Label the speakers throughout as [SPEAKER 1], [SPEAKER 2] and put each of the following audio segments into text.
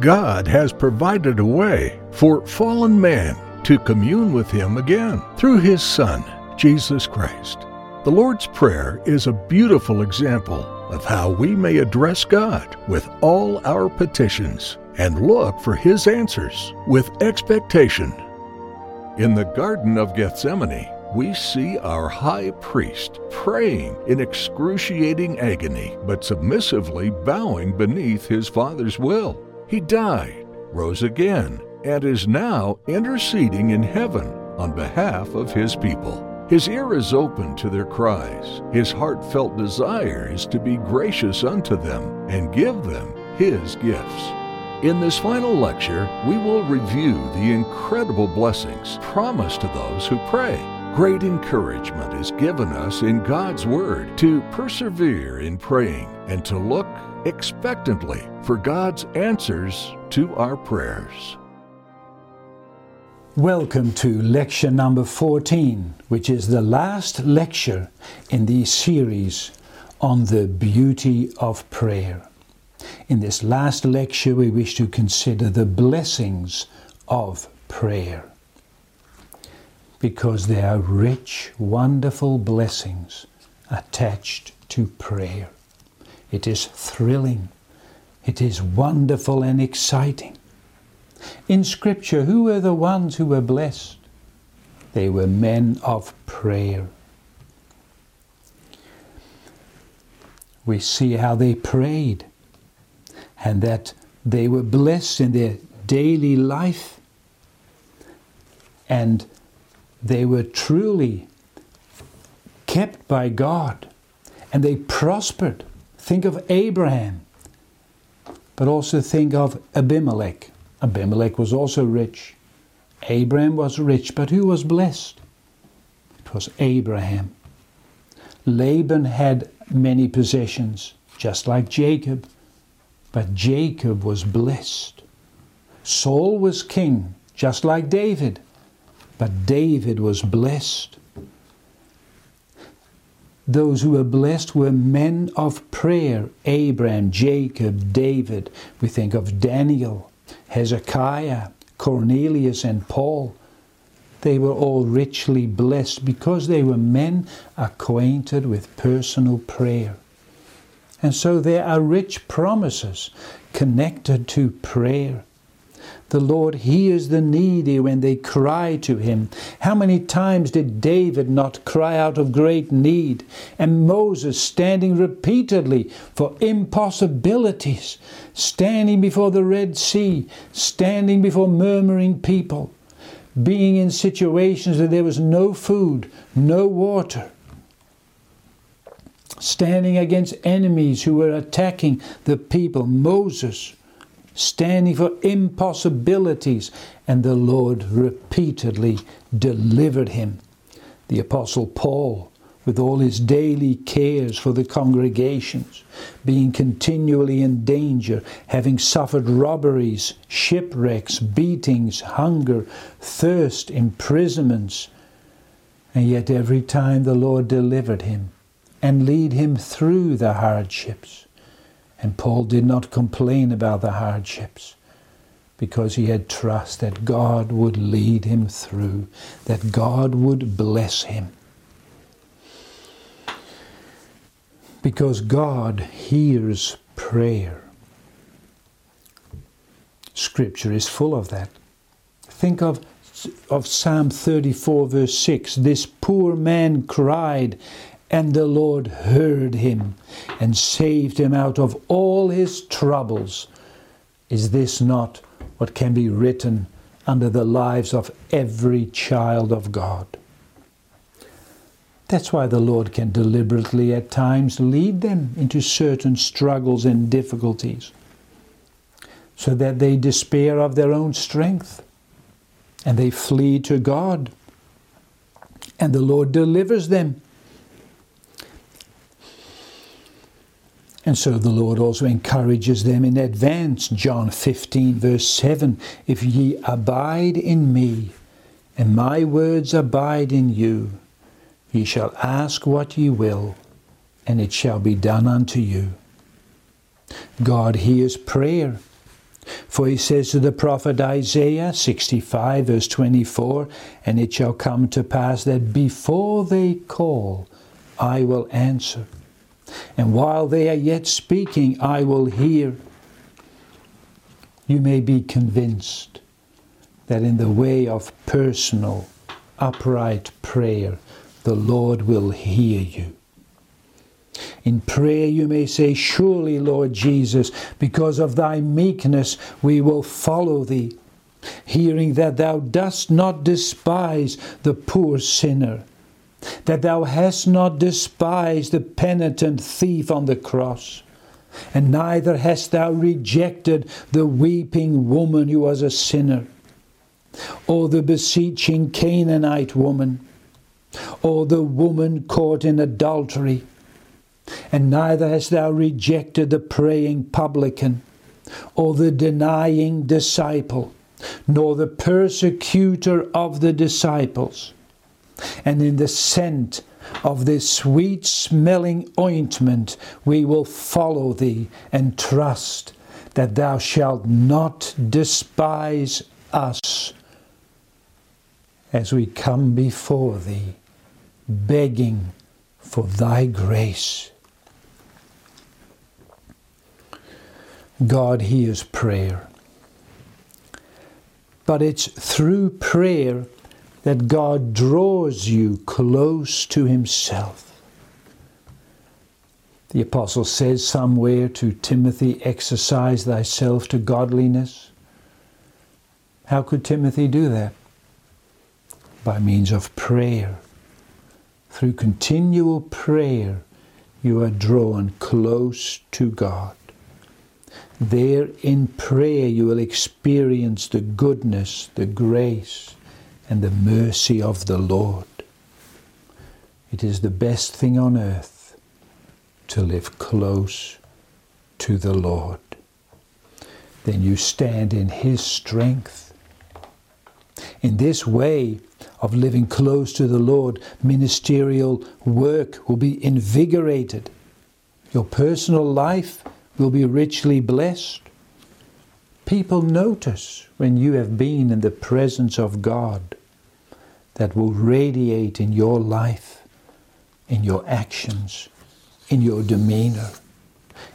[SPEAKER 1] God has provided a way for fallen man to commune with Him again through His Son, Jesus Christ. The Lord's Prayer is a beautiful example of how we may address God with all our petitions and look for His answers with expectation. In the Garden of Gethsemane, we see our high priest praying in excruciating agony, but submissively bowing beneath his Father's will. He died, rose again, and is now interceding in heaven on behalf of his people. His ear is open to their cries. His heartfelt desire is to be gracious unto them and give them his gifts. In this final lecture, we will review the incredible blessings promised to those who pray. Great encouragement is given us in God's Word to persevere in praying and to look expectantly for God's answers to our prayers.
[SPEAKER 2] Welcome to lecture number 14, which is the last lecture in the series on the beauty of prayer. In this last lecture, we wish to consider the blessings of prayer because there are rich, wonderful blessings attached to prayer. It is thrilling, it is wonderful and exciting. In Scripture, who were the ones who were blessed? They were men of prayer. We see how they prayed and that they were blessed in their daily life and they were truly kept by God and they prospered. Think of Abraham, but also think of Abimelech. Abimelech was also rich. Abraham was rich, but who was blessed? It was Abraham. Laban had many possessions, just like Jacob, but Jacob was blessed. Saul was king, just like David, but David was blessed. Those who were blessed were men of prayer Abraham, Jacob, David. We think of Daniel, Hezekiah, Cornelius, and Paul. They were all richly blessed because they were men acquainted with personal prayer. And so there are rich promises connected to prayer. The Lord hears the needy when they cry to Him. How many times did David not cry out of great need? And Moses standing repeatedly for impossibilities, standing before the Red Sea, standing before murmuring people, being in situations where there was no food, no water standing against enemies who were attacking the people. Moses standing for impossibilities, and the Lord repeatedly delivered him. The Apostle Paul, with all his daily cares for the congregations, being continually in danger, having suffered robberies, shipwrecks, beatings, hunger, thirst, imprisonments, and yet every time the Lord delivered him and lead him through the hardships. And Paul did not complain about the hardships because he had trust that God would lead him through, that God would bless him. Because God hears prayer. Scripture is full of that. Think of, of Psalm 34, verse 6. This poor man cried, and the Lord heard him and saved him out of all his troubles. Is this not what can be written under the lives of every child of God? That's why the Lord can deliberately at times lead them into certain struggles and difficulties, so that they despair of their own strength and they flee to God. And the Lord delivers them And so the Lord also encourages them in advance. John 15, verse 7 If ye abide in me, and my words abide in you, ye shall ask what ye will, and it shall be done unto you. God hears prayer. For he says to the prophet Isaiah 65, verse 24, And it shall come to pass that before they call, I will answer. And while they are yet speaking, I will hear. You may be convinced that in the way of personal, upright prayer, the Lord will hear you. In prayer, you may say, Surely, Lord Jesus, because of thy meekness, we will follow thee, hearing that thou dost not despise the poor sinner, that thou hast not despised the penitent thief on the cross, and neither hast thou rejected the weeping woman who was a sinner, or the beseeching Canaanite woman, or the woman caught in adultery and neither hast thou rejected the praying publican, or the denying disciple, nor the persecutor of the disciples. And in the scent of this sweet smelling ointment we will follow thee and trust that thou shalt not despise us as we come before thee, begging for thy grace. God hears prayer. But it's through prayer that God draws you close to Himself. The Apostle says somewhere to Timothy, exercise thyself to godliness. How could Timothy do that? By means of prayer. Through continual prayer, you are drawn close to God. There in prayer, you will experience the goodness, the grace, and the mercy of the Lord. It is the best thing on earth to live close to the Lord. Then you stand in His strength. In this way of living close to the Lord, ministerial work will be invigorated. Your personal life will be richly blessed. People notice when you have been in the presence of God that will radiate in your life, in your actions, in your demeanor.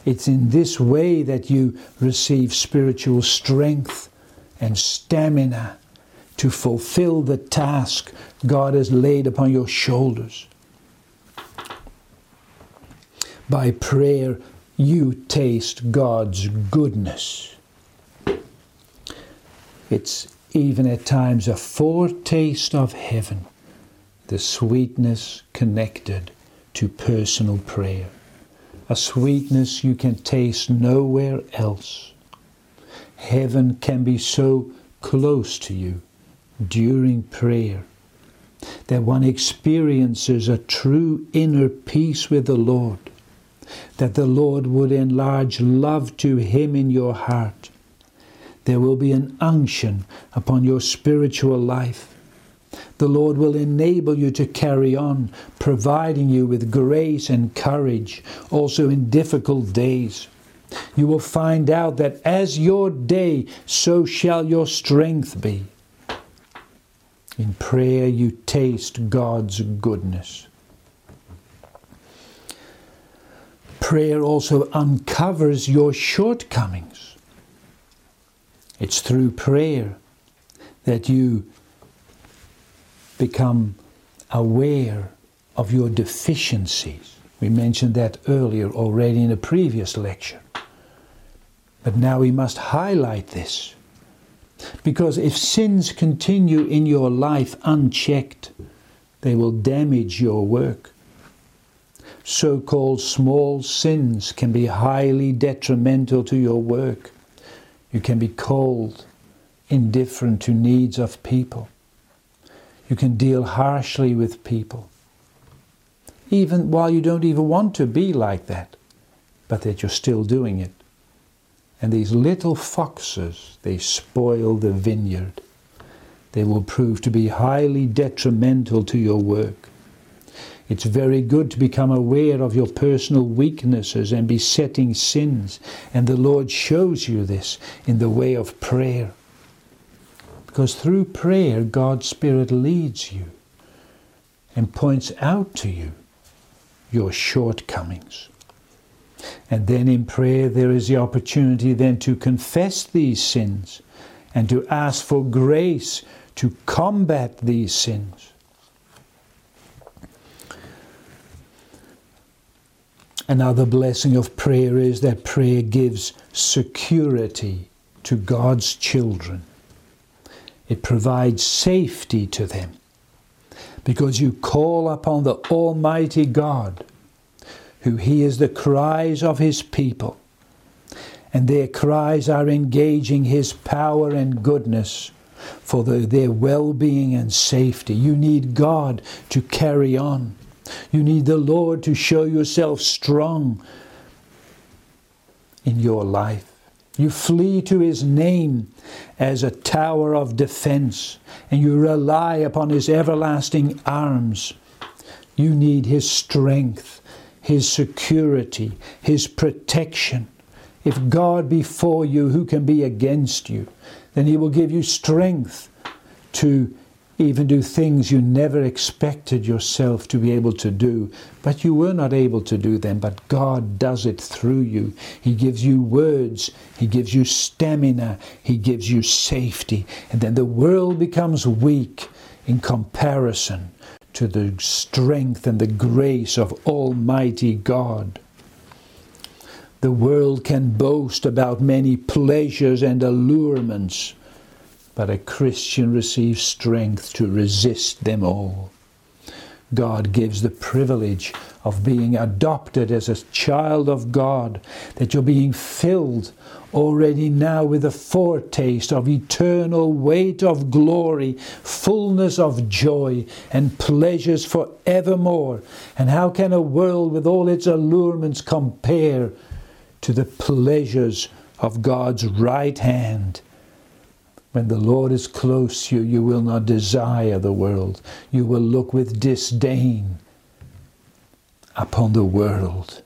[SPEAKER 2] It's in this way that you receive spiritual strength and stamina to fulfill the task God has laid upon your shoulders. By prayer, you taste God's goodness. It's even at times a foretaste of heaven, the sweetness connected to personal prayer, a sweetness you can taste nowhere else. Heaven can be so close to you during prayer that one experiences a true inner peace with the Lord that the Lord would enlarge love to Him in your heart. There will be an unction upon your spiritual life. The Lord will enable you to carry on, providing you with grace and courage, also in difficult days. You will find out that as your day, so shall your strength be. In prayer, you taste God's goodness. prayer also uncovers your shortcomings. It's through prayer that you become aware of your deficiencies. We mentioned that earlier already in a previous lecture. But now we must highlight this. Because if sins continue in your life unchecked, they will damage your work so called small sins can be highly detrimental to your work. You can be cold, indifferent to needs of people. You can deal harshly with people. Even while you don't even want to be like that, but that you're still doing it. And these little foxes, they spoil the vineyard. They will prove to be highly detrimental to your work. It's very good to become aware of your personal weaknesses and besetting sins. And the Lord shows you this in the way of prayer. Because through prayer, God's Spirit leads you and points out to you your shortcomings. And then in prayer, there is the opportunity then to confess these sins and to ask for grace to combat these sins. Another blessing of prayer is that prayer gives security to God's children. It provides safety to them because you call upon the Almighty God who hears the cries of his people, and their cries are engaging his power and goodness for the, their well being and safety. You need God to carry on. You need the Lord to show yourself strong in your life. You flee to His name as a tower of defense, and you rely upon His everlasting arms. You need His strength, His security, His protection. If God be for you, who can be against you? Then He will give you strength to even do things you never expected yourself to be able to do, but you were not able to do them, but God does it through you. He gives you words, He gives you stamina, He gives you safety, and then the world becomes weak in comparison to the strength and the grace of Almighty God. The world can boast about many pleasures and allurements but a Christian receives strength to resist them all. God gives the privilege of being adopted as a child of God, that you're being filled already now with a foretaste of eternal weight of glory, fullness of joy, and pleasures for evermore. And how can a world with all its allurements compare to the pleasures of God's right hand? When the Lord is close you, you will not desire the world. You will look with disdain upon the world,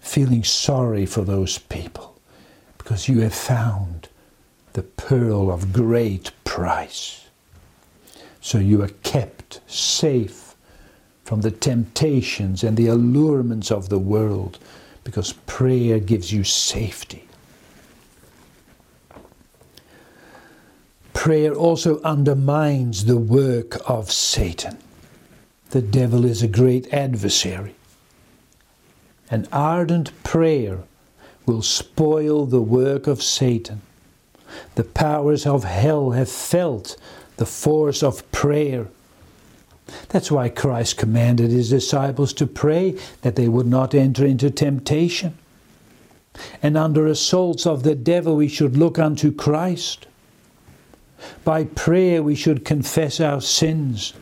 [SPEAKER 2] feeling sorry for those people, because you have found the pearl of great price. So you are kept safe from the temptations and the allurements of the world, because prayer gives you safety. Prayer also undermines the work of Satan. The devil is a great adversary. An ardent prayer will spoil the work of Satan. The powers of hell have felt the force of prayer. That's why Christ commanded his disciples to pray that they would not enter into temptation. And under assaults of the devil, we should look unto Christ. By prayer, we should confess our sins.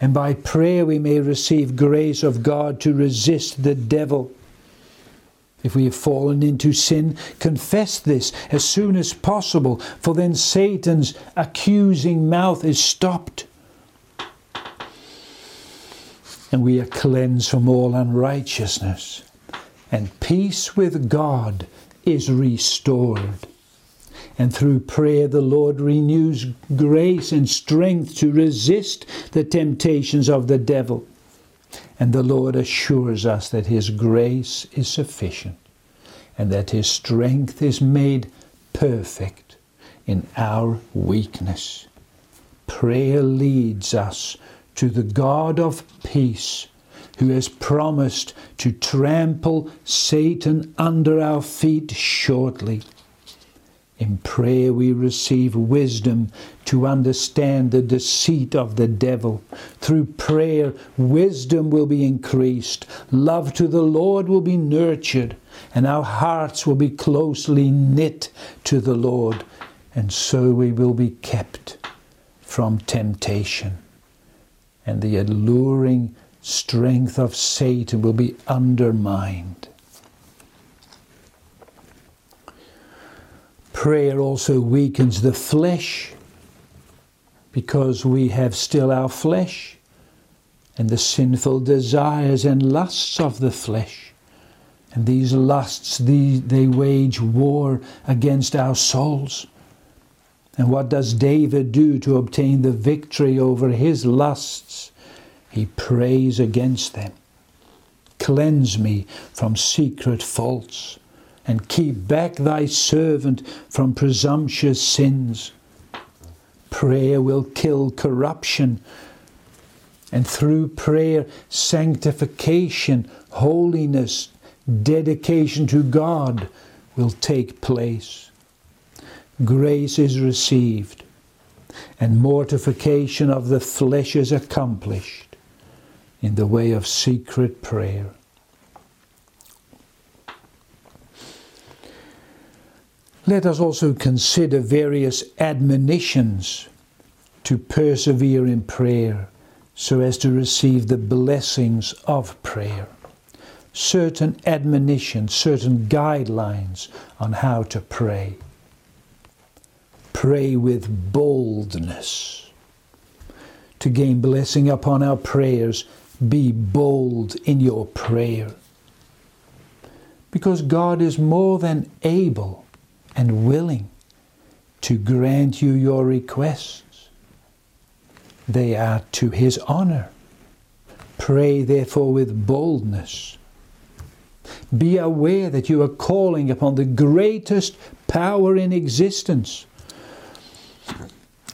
[SPEAKER 2] And by prayer, we may receive grace of God to resist the devil. If we have fallen into sin, confess this as soon as possible, for then Satan's accusing mouth is stopped. And we are cleansed from all unrighteousness. And peace with God is restored. And through prayer, the Lord renews grace and strength to resist the temptations of the devil. And the Lord assures us that His grace is sufficient and that His strength is made perfect in our weakness. Prayer leads us to the God of peace who has promised to trample Satan under our feet shortly. In prayer, we receive wisdom to understand the deceit of the devil. Through prayer, wisdom will be increased, love to the Lord will be nurtured, and our hearts will be closely knit to the Lord, and so we will be kept from temptation. And the alluring strength of Satan will be undermined. Prayer also weakens the flesh because we have still our flesh. and the sinful desires and lusts of the flesh. And these lusts, they, wage war against our souls. And what does David do to obtain the victory over his lusts? He prays against them. Cleanse me from secret faults, and keep back thy servant from presumptuous sins. Prayer will kill corruption, and through prayer, sanctification, holiness, dedication to God will take place. Grace is received, and mortification of the flesh is accomplished in the way of secret prayer. Let us also consider various admonitions to persevere in prayer so as to receive the blessings of prayer. Certain admonitions, certain guidelines on how to pray. Pray with boldness. To gain blessing upon our prayers, be bold in your prayer. Because God is more than able and willing to grant you your requests. They are to His honor. Pray therefore with boldness. Be aware that you are calling upon the greatest power in existence.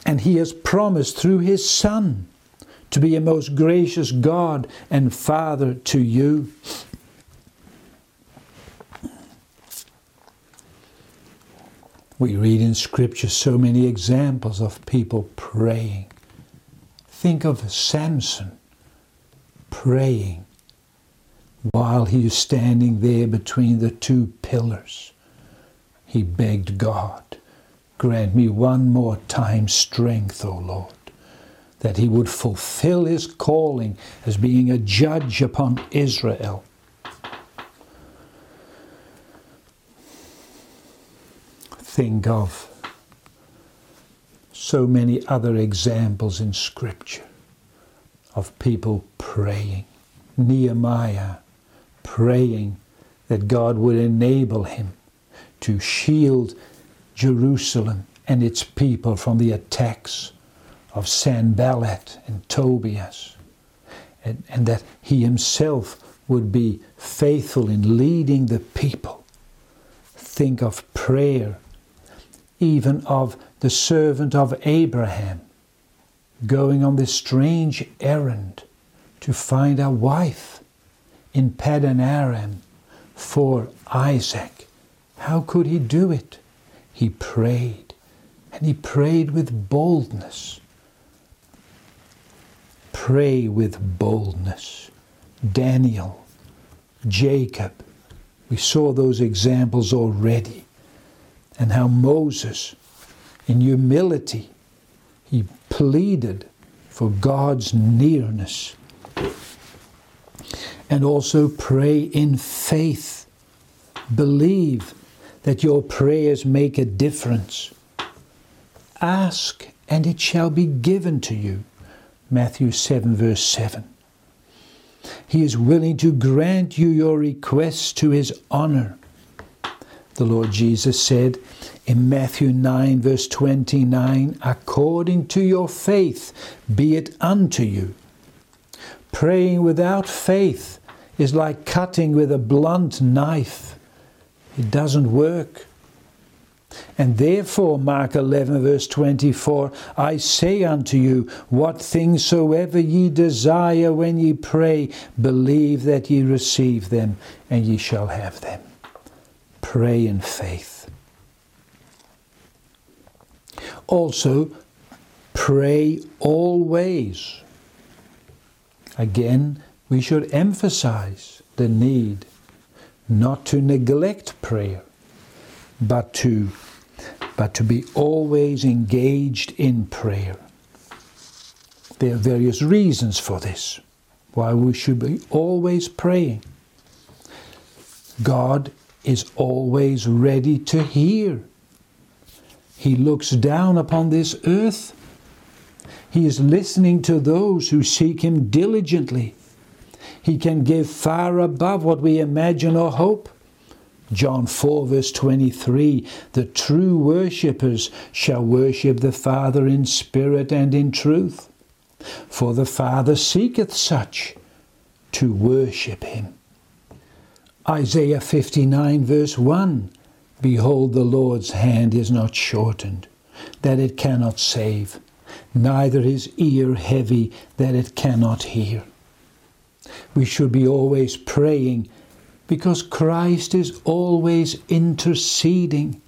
[SPEAKER 2] And He has promised through His Son to be a most gracious God and Father to you. We read in Scripture so many examples of people praying. Think of Samson praying while he is standing there between the two pillars. He begged God, Grant me one more time strength, O Lord that he would fulfill his calling as being a judge upon Israel. Think of so many other examples in Scripture of people praying. Nehemiah praying that God would enable him to shield Jerusalem and its people from the attacks of Sanballat and Tobias, and, and that he himself would be faithful in leading the people. Think of prayer, even of the servant of Abraham going on this strange errand to find a wife in Padan Aram for Isaac. How could he do it? He prayed, and he prayed with boldness pray with boldness. Daniel, Jacob, we saw those examples already. And how Moses, in humility, he pleaded for God's nearness. And also pray in faith. Believe that your prayers make a difference. Ask, and it shall be given to you. Matthew 7, verse 7. He is willing to grant you your requests to his honor. The Lord Jesus said in Matthew 9, verse 29, according to your faith be it unto you. Praying without faith is like cutting with a blunt knife, it doesn't work. And therefore, Mark 11, verse 24, I say unto you, what things soever ye desire when ye pray, believe that ye receive them, and ye shall have them. Pray in faith. Also, pray always. Again, we should emphasize the need not to neglect prayer but to but to be always engaged in prayer. There are various reasons for this, why we should be always praying. God is always ready to hear. He looks down upon this earth. He is listening to those who seek Him diligently. He can give far above what we imagine or hope. John 4, verse 23 The true worshippers shall worship the Father in spirit and in truth. For the Father seeketh such to worship him. Isaiah 59, verse 1 Behold, the Lord's hand is not shortened, that it cannot save, neither his ear heavy, that it cannot hear. We should be always praying because Christ is always interceding.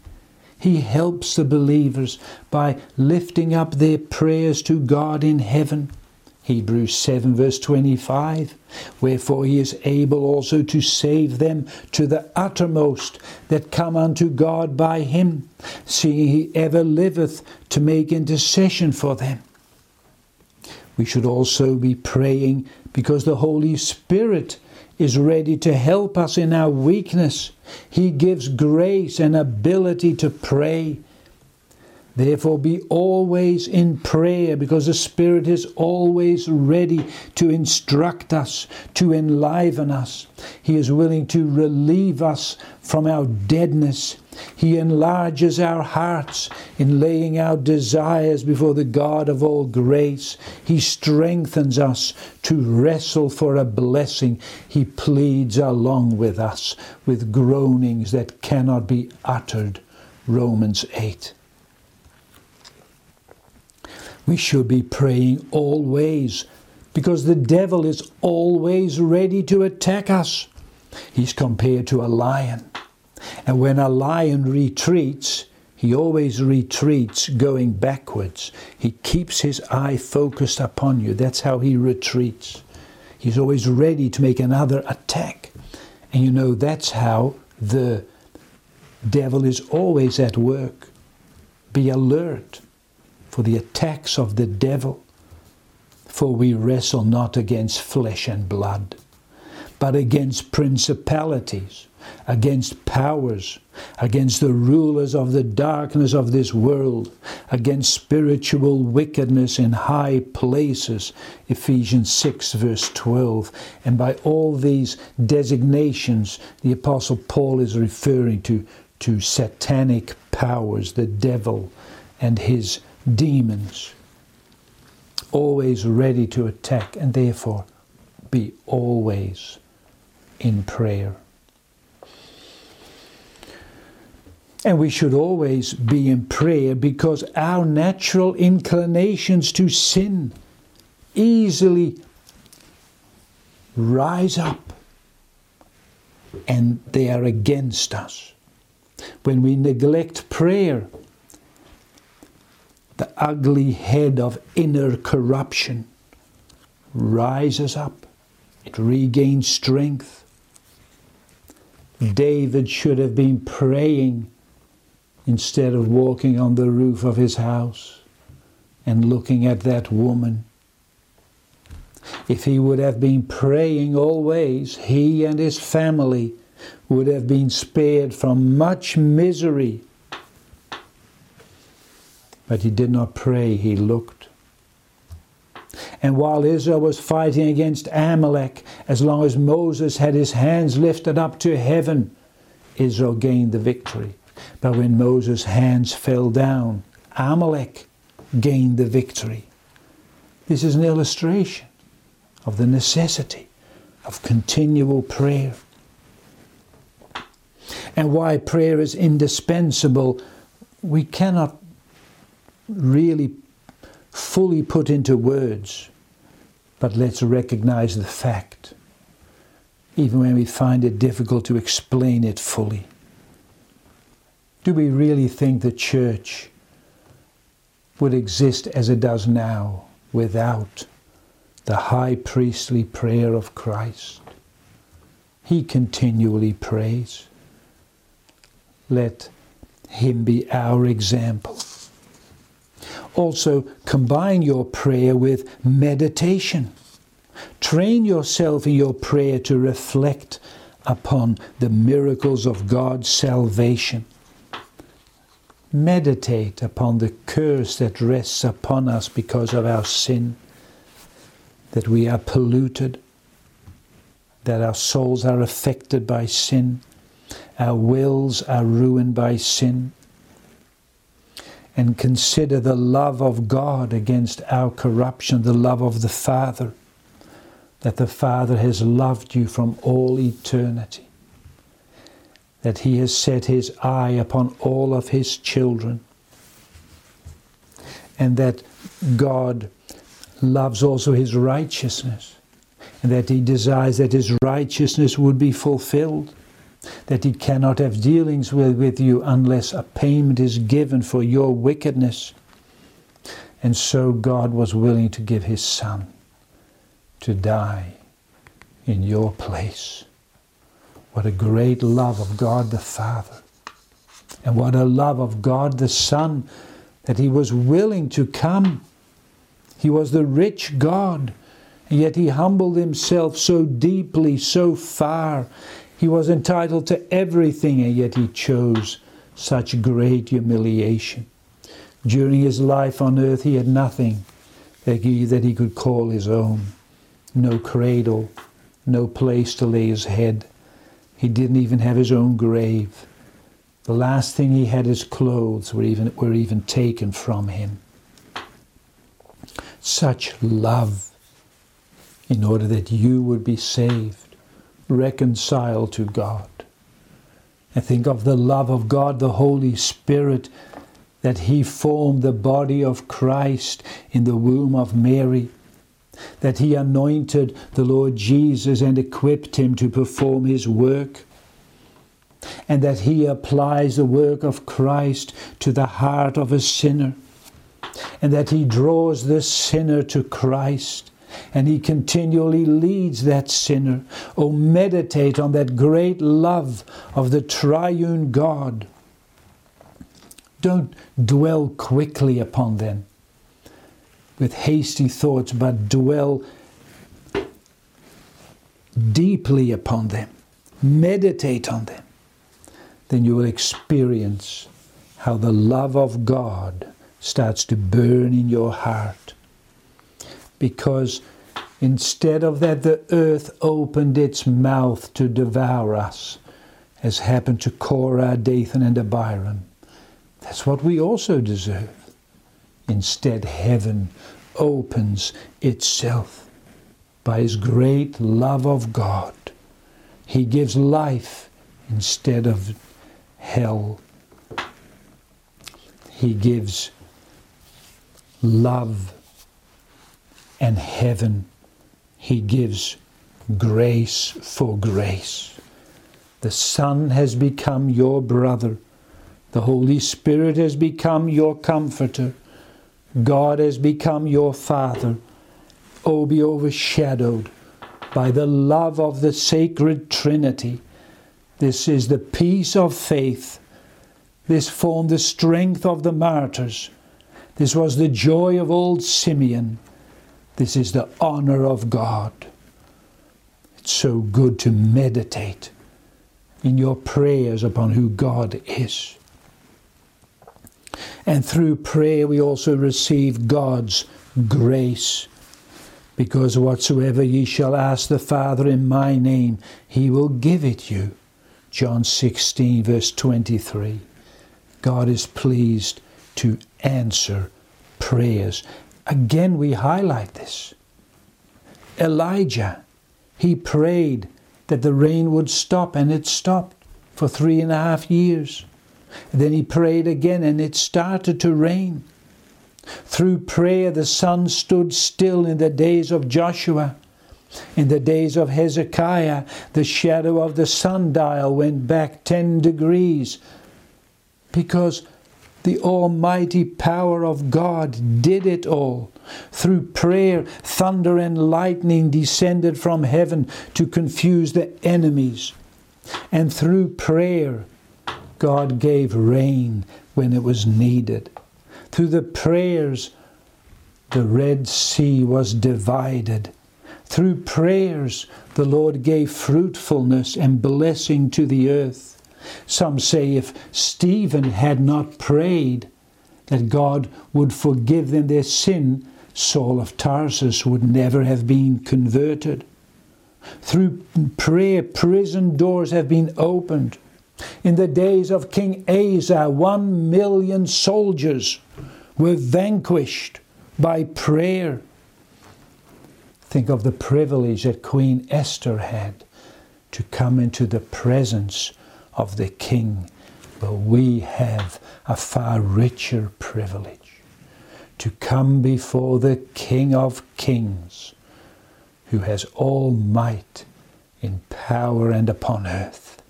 [SPEAKER 2] He helps the believers by lifting up their prayers to God in heaven. Hebrews 7, verse 25. Wherefore he is able also to save them to the uttermost that come unto God by him, seeing he ever liveth to make intercession for them. We should also be praying because the Holy Spirit is ready to help us in our weakness. He gives grace and ability to pray. Therefore, be always in prayer because the Spirit is always ready to instruct us, to enliven us. He is willing to relieve us from our deadness. He enlarges our hearts in laying our desires before the God of all grace. He strengthens us to wrestle for a blessing. He pleads along with us with groanings that cannot be uttered. Romans 8. We should be praying always because the devil is always ready to attack us. He's compared to a lion. And when a lion retreats, he always retreats going backwards. He keeps his eye focused upon you. That's how he retreats. He's always ready to make another attack. And you know, that's how the devil is always at work. Be alert for the attacks of the devil. For we wrestle not against flesh and blood, but against principalities, against powers, against the rulers of the darkness of this world, against spiritual wickedness in high places. Ephesians 6, verse 12. And by all these designations, the Apostle Paul is referring to, to satanic powers, the devil and his demons, always ready to attack, and therefore be always in prayer. And we should always be in prayer because our natural inclinations to sin easily rise up and they are against us. When we neglect prayer, the ugly head of inner corruption rises up, it regains strength. David should have been praying instead of walking on the roof of his house and looking at that woman. If he would have been praying always, he and his family would have been spared from much misery but he did not pray, he looked. And while Israel was fighting against Amalek, as long as Moses had his hands lifted up to heaven, Israel gained the victory. But when Moses' hands fell down, Amalek gained the victory. This is an illustration of the necessity of continual prayer. And why prayer is indispensable, we cannot really fully put into words, but let's recognize the fact, even when we find it difficult to explain it fully. Do we really think the church would exist as it does now without the high priestly prayer of Christ? He continually prays. Let him be our example. Also, combine your prayer with meditation. Train yourself in your prayer to reflect upon the miracles of God's salvation. meditate upon the curse that rests upon us because of our sin, that we are polluted, that our souls are affected by sin, our wills are ruined by sin. And consider the love of God against our corruption, the love of the Father, that the Father has loved you from all eternity that he has set his eye upon all of his children, and that God loves also his righteousness, and that he desires that his righteousness would be fulfilled, that he cannot have dealings with, with you unless a payment is given for your wickedness. And so God was willing to give his Son to die in your place. What a great love of God the Father. And what a love of God the Son that He was willing to come. He was the rich God, and yet He humbled Himself so deeply, so far. He was entitled to everything, and yet He chose such great humiliation. During His life on earth, He had nothing that he, could call His own no cradle, no place to lay His head he didn't even have his own grave. The last thing he had, his clothes, were even, were even taken from him. Such love in order that you would be saved, reconciled to God. And think of the love of God, the Holy Spirit, that He formed the body of Christ in the womb of Mary that he anointed the Lord Jesus and equipped him to perform his work, and that he applies the work of Christ to the heart of a sinner, and that he draws the sinner to Christ. And he continually leads that sinner. Oh, meditate on that great love of the triune God. Don't dwell quickly upon them with hasty thoughts, but dwell deeply upon them, meditate on them, then you will experience how the love of God starts to burn in your heart. Because instead of that, the earth opened its mouth to devour us, as happened to Korah, Dathan, and Abiram. That's what we also deserve. Instead, heaven opens itself by His great love of God. He gives life instead of hell. He gives love and heaven. He gives grace for grace. The Son has become your brother. The Holy Spirit has become your comforter. God has become your Father. Oh, be overshadowed by the love of the sacred Trinity. This is the peace of faith. This formed the strength of the martyrs. This was the joy of old Simeon. This is the honor of God. It's so good to meditate in your prayers upon who God is. And through prayer, we also receive God's grace. Because whatsoever ye shall ask the Father in my name, he will give it you. John 16, verse 23. God is pleased to answer prayers. Again, we highlight this. Elijah, he prayed that the rain would stop, and it stopped for three and a half years. Then he prayed again and it started to rain. Through prayer, the sun stood still in the days of Joshua. In the days of Hezekiah, the shadow of the sundial went back 10 degrees because the almighty power of God did it all. Through prayer, thunder and lightning descended from heaven to confuse the enemies. And through prayer, God gave rain when it was needed. Through the prayers, the Red Sea was divided. Through prayers, the Lord gave fruitfulness and blessing to the earth. Some say if Stephen had not prayed that God would forgive them their sin, Saul of Tarsus would never have been converted. Through prayer, prison doors have been opened. In the days of King Asa, one million soldiers were vanquished by prayer. Think of the privilege that Queen Esther had to come into the presence of the king. But we have a far richer privilege to come before the King of Kings, who has all might in power and upon earth.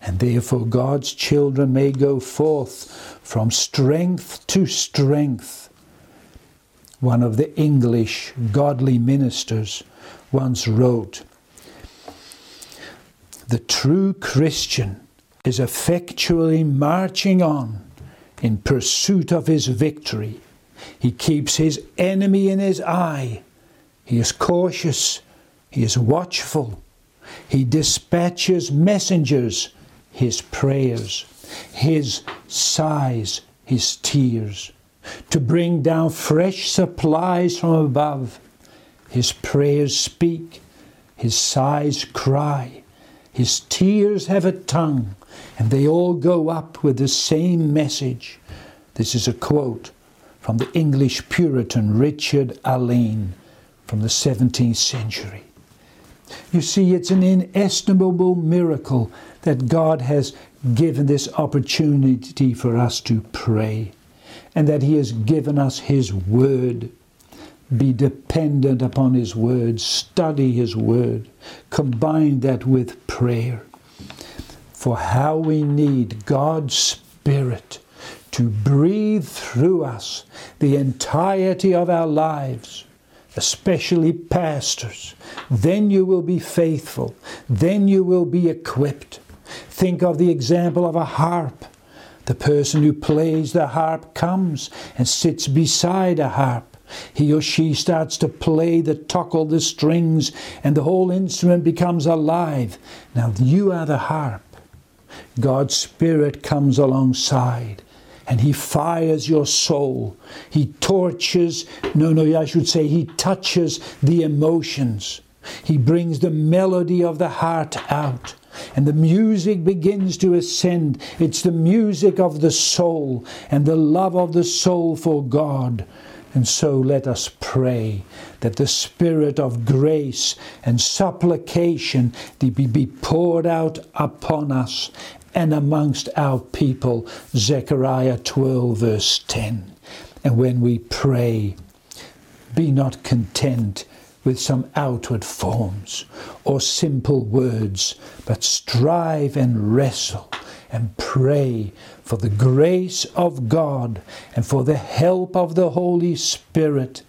[SPEAKER 2] And therefore God's children may go forth from strength to strength. One of the English godly ministers once wrote, the true Christian is effectually marching on in pursuit of his victory. He keeps his enemy in his eye. He is cautious. He is watchful. He dispatches messengers, his prayers, his sighs, his tears, to bring down fresh supplies from above. His prayers speak, his sighs cry. His tears have a tongue, and they all go up with the same message. This is a quote from the English Puritan Richard Alleine from the 17th century. You see, it's an inestimable miracle that God has given this opportunity for us to pray and that He has given us His Word be dependent upon His Word, study His Word, combine that with prayer. For how we need God's Spirit to breathe through us the entirety of our lives, especially pastors. Then you will be faithful, then you will be equipped. Think of the example of a harp. The person who plays the harp comes and sits beside a harp he or she starts to play the tuckle, the strings, and the whole instrument becomes alive. Now you are the harp. God's Spirit comes alongside and He fires your soul. He torches, no, no, I should say, He touches the emotions. He brings the melody of the heart out. And the music begins to ascend. It's the music of the soul and the love of the soul for God. And so let us pray that the Spirit of grace and supplication be poured out upon us and amongst our people. Zechariah 12, verse 10. And when we pray, be not content with some outward forms or simple words, but strive and wrestle and pray for the grace of God and for the help of the Holy Spirit.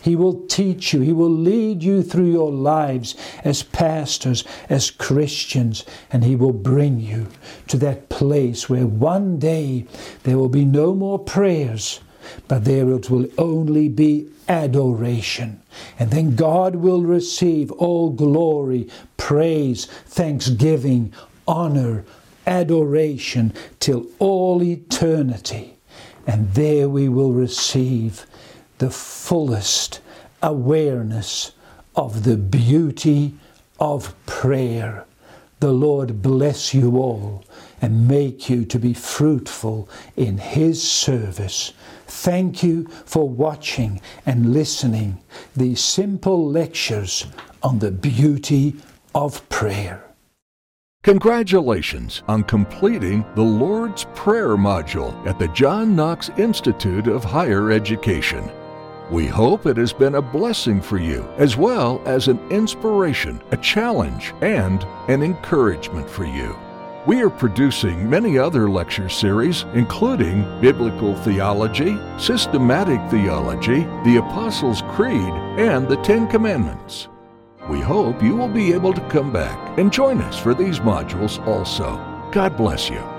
[SPEAKER 2] He will teach you, He will lead you through your lives as pastors, as Christians, and He will bring you to that place where one day there will be no more prayers, but there it will only be adoration. And then God will receive all glory, praise, thanksgiving, honor, adoration till all eternity. And there we will receive the fullest awareness of the beauty of prayer. The Lord bless you all and make you to be fruitful in His service. Thank you for watching and listening these simple lectures on the beauty of prayer.
[SPEAKER 1] Congratulations on completing the Lord's Prayer module at the John Knox Institute of Higher Education. We hope it has been a blessing for you, as well as an inspiration, a challenge, and an encouragement for you. We are producing many other lecture series, including Biblical Theology, Systematic Theology, the Apostles' Creed, and the Ten Commandments. We hope you will be able to come back and join us for these modules also. God bless you.